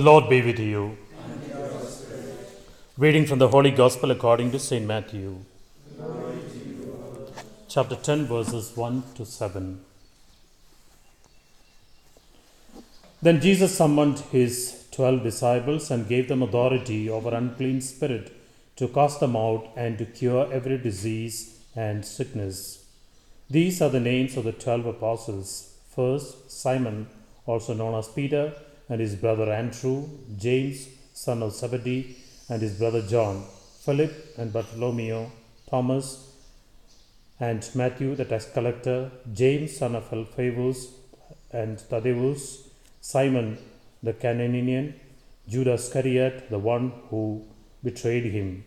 The Lord be with you. Reading from the Holy Gospel according to St. Matthew. Chapter 10, verses 1 to 7. Then Jesus summoned his twelve disciples and gave them authority over unclean spirit to cast them out and to cure every disease and sickness. These are the names of the twelve apostles. First, Simon, also known as Peter, and his brother Andrew, James, son of Zebedee, and his brother John, Philip and Bartholomew, Thomas, and Matthew the tax collector, James, son of Alphaeus, and Thaddeus, Simon the Canaanian, Judas Iscariot, the one who betrayed him.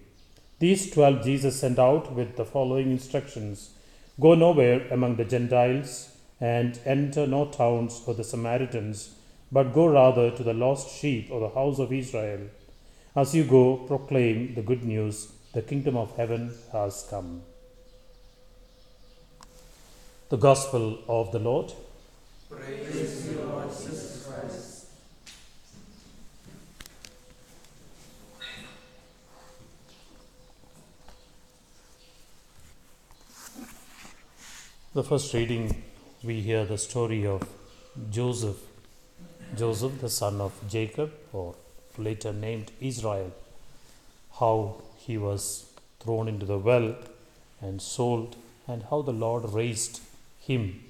These twelve Jesus sent out with the following instructions Go nowhere among the Gentiles, and enter no towns of the Samaritans, but go rather to the lost sheep of the house of Israel. As you go, proclaim the good news the kingdom of heaven has come. The Gospel of the Lord. Praise you, Lord Jesus Christ. The first reading, we hear the story of Joseph. Joseph, the son of Jacob, or later named Israel, how he was thrown into the well and sold, and how the Lord raised him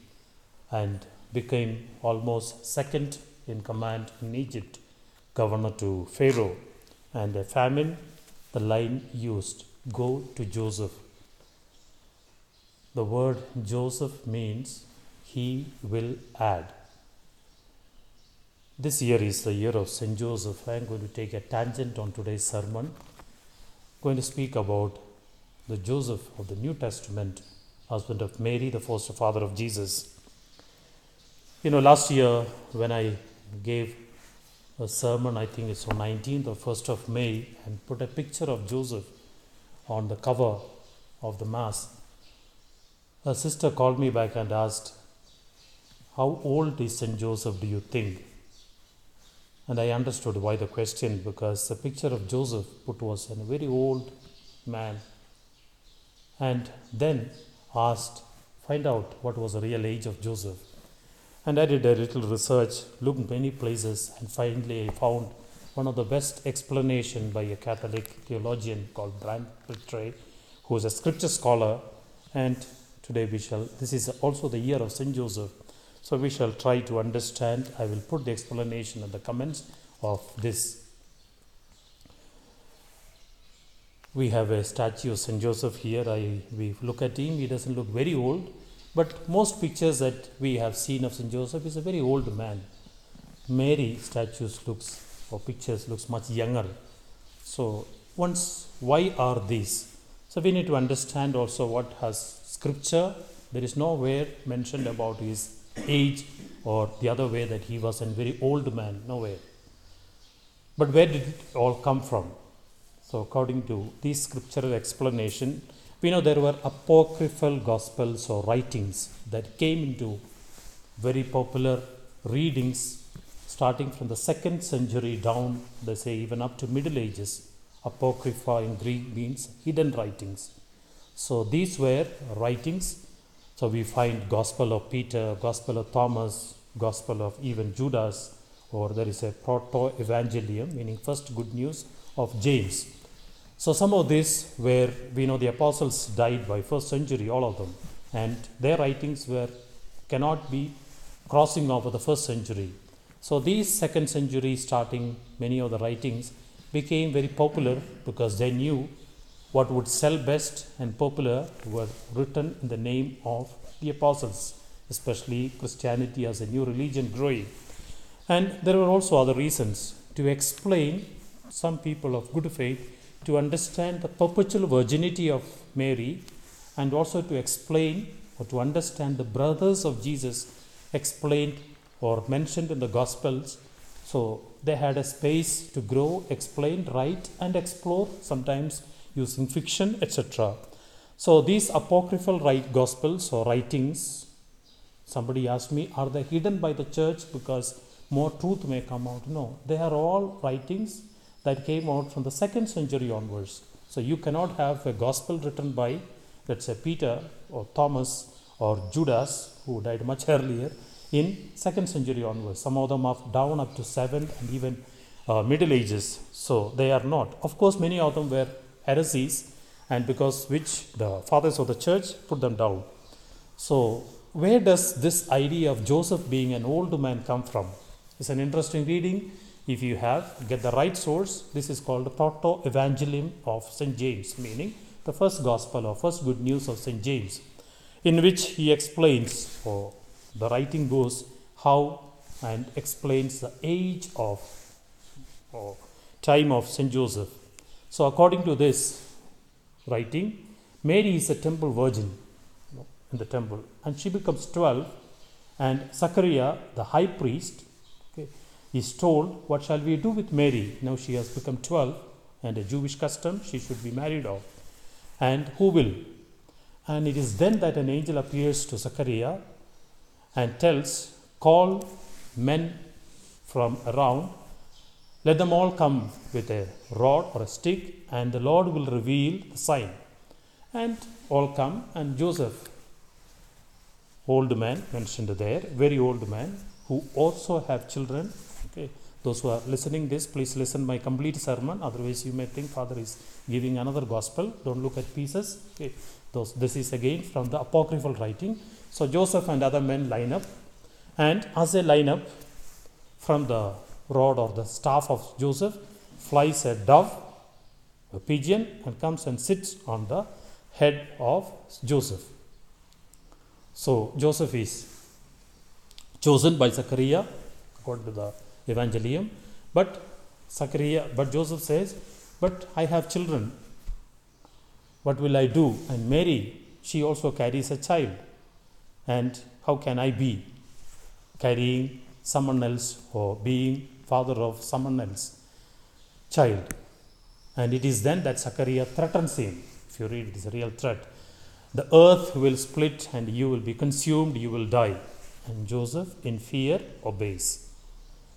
and became almost second in command in Egypt, governor to Pharaoh. And a famine, the line used, go to Joseph. The word Joseph means he will add. This year is the year of St. Joseph. I am going to take a tangent on today's sermon. I'm going to speak about the Joseph of the New Testament, husband of Mary, the foster father of Jesus. You know, last year when I gave a sermon, I think it's on 19th or 1st of May, and put a picture of Joseph on the cover of the Mass, a sister called me back and asked, How old is St. Joseph, do you think? And I understood why the question because the picture of Joseph put was a very old man. And then asked, find out what was the real age of Joseph. And I did a little research, looked many places, and finally I found one of the best explanation by a Catholic theologian called Brant Pitre, who is a scripture scholar. And today we shall, this is also the year of St. Joseph. So we shall try to understand. I will put the explanation in the comments of this. We have a statue of St. Joseph here. I, we look at him, he doesn't look very old, but most pictures that we have seen of St. Joseph is a very old man. Mary statues looks or pictures looks much younger. So once why are these? So we need to understand also what has scripture. There is nowhere mentioned about his age or the other way that he was a very old man. Nowhere. But where did it all come from? So according to this scriptural explanation, we know there were apocryphal gospels or writings that came into very popular readings starting from the second century down, they say even up to Middle Ages. Apocrypha in Greek means hidden writings. So these were writings. So we find Gospel of Peter, Gospel of Thomas, Gospel of even Judas, or there is a proto evangelium, meaning first good news of James. So some of these where we know the apostles died by first century, all of them, and their writings were cannot be crossing over the first century. So these second century starting many of the writings became very popular because they knew what would sell best and popular were written in the name of the apostles, especially Christianity as a new religion growing. And there were also other reasons to explain some people of good faith to understand the perpetual virginity of Mary and also to explain or to understand the brothers of Jesus explained or mentioned in the Gospels. So they had a space to grow, explain, write, and explore, sometimes using fiction, etc. So these apocryphal write Gospels or writings, somebody asked me, are they hidden by the church because more truth may come out. No, they are all writings that came out from the second century onwards. So you cannot have a gospel written by, let's say, Peter or Thomas or Judas, who died much earlier, in second century onwards. Some of them are down up to seventh and even uh, Middle Ages. So they are not. Of course, many of them were heresies, and because which the fathers of the church put them down. So where does this idea of Joseph being an old man come from? It's an interesting reading. If you have, get the right source. This is called the Proto Evangelium of St. James, meaning the first gospel or first good news of St. James, in which he explains, or the writing goes, how and explains the age of or time of St. Joseph. So, according to this writing, Mary is a temple virgin in the temple, and she becomes 12, and Zachariah, the high priest, okay, is told, What shall we do with Mary? Now she has become 12, and a Jewish custom, she should be married off. And who will? And it is then that an angel appears to Zachariah and tells, Call men from around let them all come with a rod or a stick, and the Lord will reveal the sign. And all come, and Joseph, old man mentioned there, very old man, who also have children. Okay, those who are listening this, please listen my complete sermon. Otherwise, you may think Father is giving another gospel. Don't look at pieces. Okay, those this is again from the apocryphal writing. So Joseph and other men line up, and as they line up from the rod or the staff of Joseph flies a dove, a pigeon, and comes and sits on the head of Joseph. So Joseph is chosen by Zachariah according to the Evangelium, but Zachariah, but Joseph says, But I have children. What will I do? And Mary, she also carries a child. And how can I be carrying someone else or being father of someone else child. And it is then that Zachariah threatens him. If you read, it is a real threat. The earth will split and you will be consumed, you will die. And Joseph, in fear, obeys.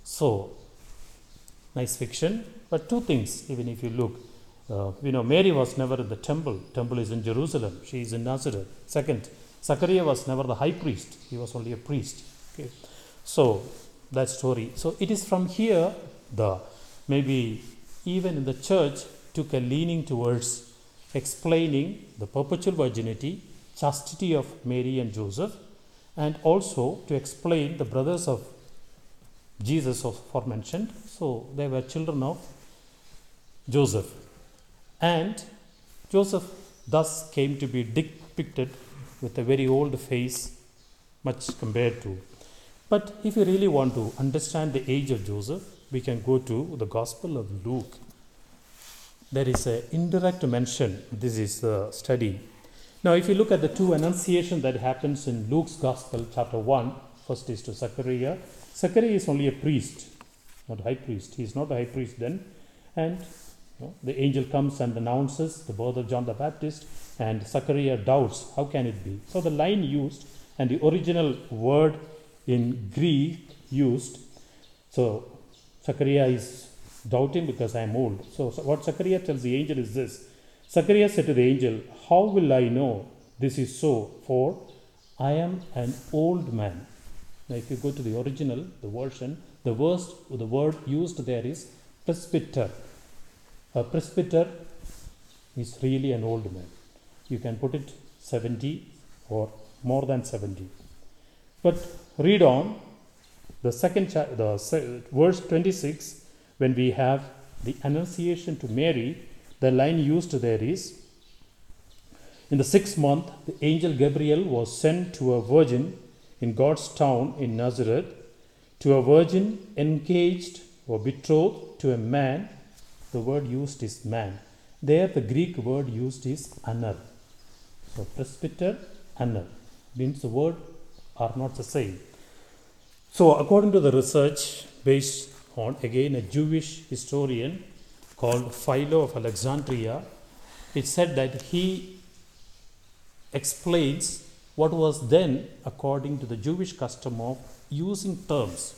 So, nice fiction. But two things, even if you look, uh, you know, Mary was never in the temple. Temple is in Jerusalem. She is in Nazareth. Second, Zachariah was never the high priest. He was only a priest. Okay. So, that story. So it is from here the maybe even in the church took a leaning towards explaining the perpetual virginity, chastity of Mary and Joseph, and also to explain the brothers of Jesus aforementioned. So they were children of Joseph. And Joseph thus came to be depicted with a very old face, much compared to but if you really want to understand the age of Joseph, we can go to the Gospel of Luke. There is an indirect mention. This is the study. Now, if you look at the two annunciations that happens in Luke's Gospel, chapter 1, first is to Zechariah. Zechariah is only a priest, not a high priest. He is not a high priest then. And you know, the angel comes and announces the birth of John the Baptist, and Zechariah doubts, how can it be? So the line used and the original word in Greek used. So Zachariah is doubting because I am old. So, so what Zachariah tells the angel is this Zachariah said to the angel, How will I know this is so? For I am an old man. Now, if you go to the original, the version, the worst, the word used there is presbyter. A presbyter is really an old man. You can put it 70 or more than 70. But read on the second cha- the verse 26 when we have the annunciation to Mary the line used there is in the sixth month the angel Gabriel was sent to a virgin in God's town in Nazareth to a virgin engaged or betrothed to a man. The word used is man. There the Greek word used is anar so presbyter anar means the word are not the same so, according to the research based on again a Jewish historian called Philo of Alexandria, it said that he explains what was then according to the Jewish custom of using terms.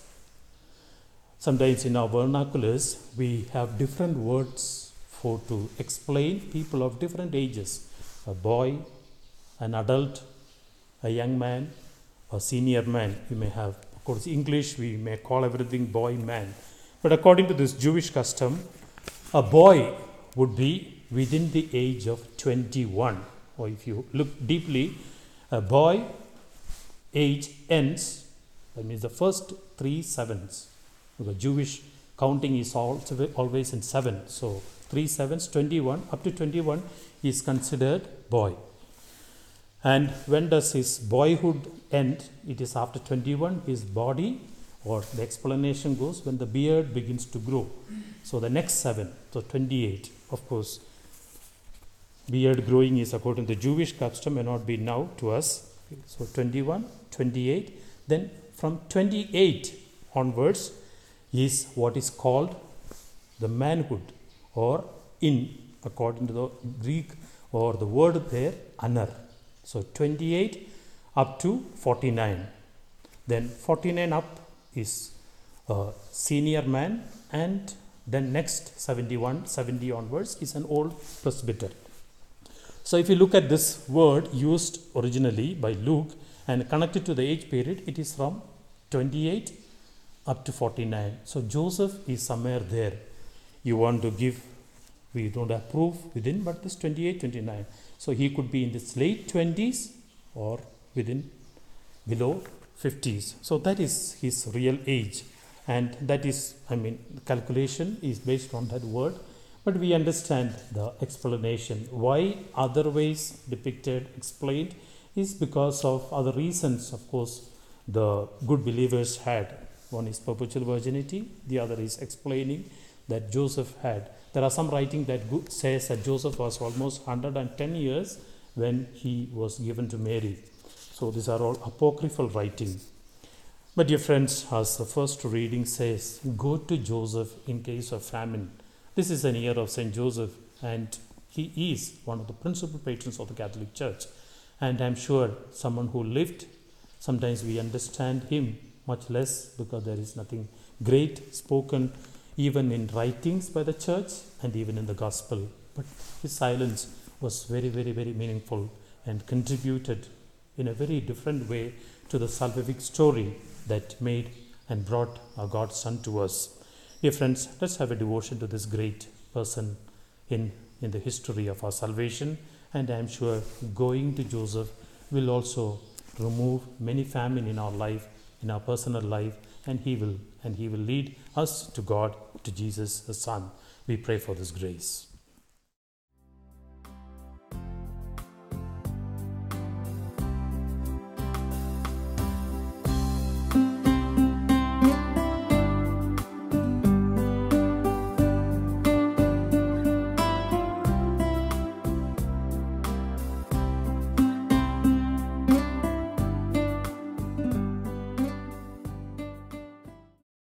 Sometimes in our vernaculars, we have different words for to explain people of different ages a boy, an adult, a young man, a senior man. You may have, of course, English, we may call everything boy, man. But according to this Jewish custom, a boy would be within the age of 21. Or if you look deeply, a boy age ends, that means the first three sevens. The Jewish counting is always in seven. So three sevens, 21, up to 21 is considered boy. And when does his boyhood end? It is after 21, his body, or the explanation goes when the beard begins to grow. So the next seven, so 28, of course, beard growing is according to the Jewish custom, may not be now to us. So 21, 28, then from 28 onwards is what is called the manhood or in according to the Greek or the word there, anar. So 28 up to 49. Then 49 up is a senior man, and then next 71, 70 onwards is an old presbyter. So if you look at this word used originally by Luke and connected to the age period, it is from 28 up to 49. So Joseph is somewhere there. You want to give, we don't proof within, but this 28, 29. So he could be in his late 20s or within below 50s. So that is his real age. And that is, I mean, calculation is based on that word. But we understand the explanation. Why otherwise depicted, explained, is because of other reasons, of course, the good believers had. One is perpetual virginity, the other is explaining that Joseph had. There are some writing that says that Joseph was almost 110 years when he was given to Mary. So these are all apocryphal writing. But dear friends, as the first reading says, go to Joseph in case of famine. This is an year of Saint Joseph, and he is one of the principal patrons of the Catholic Church. And I'm sure someone who lived, sometimes we understand him much less because there is nothing great spoken even in writings by the church and even in the gospel. But his silence was very, very, very meaningful and contributed in a very different way to the salvific story that made and brought our God's Son to us. Dear friends, let's have a devotion to this great person in, in the history of our salvation. And I am sure going to Joseph will also remove many famine in our life, in our personal life, and he will and he will lead us to God, to Jesus the Son. We pray for this grace.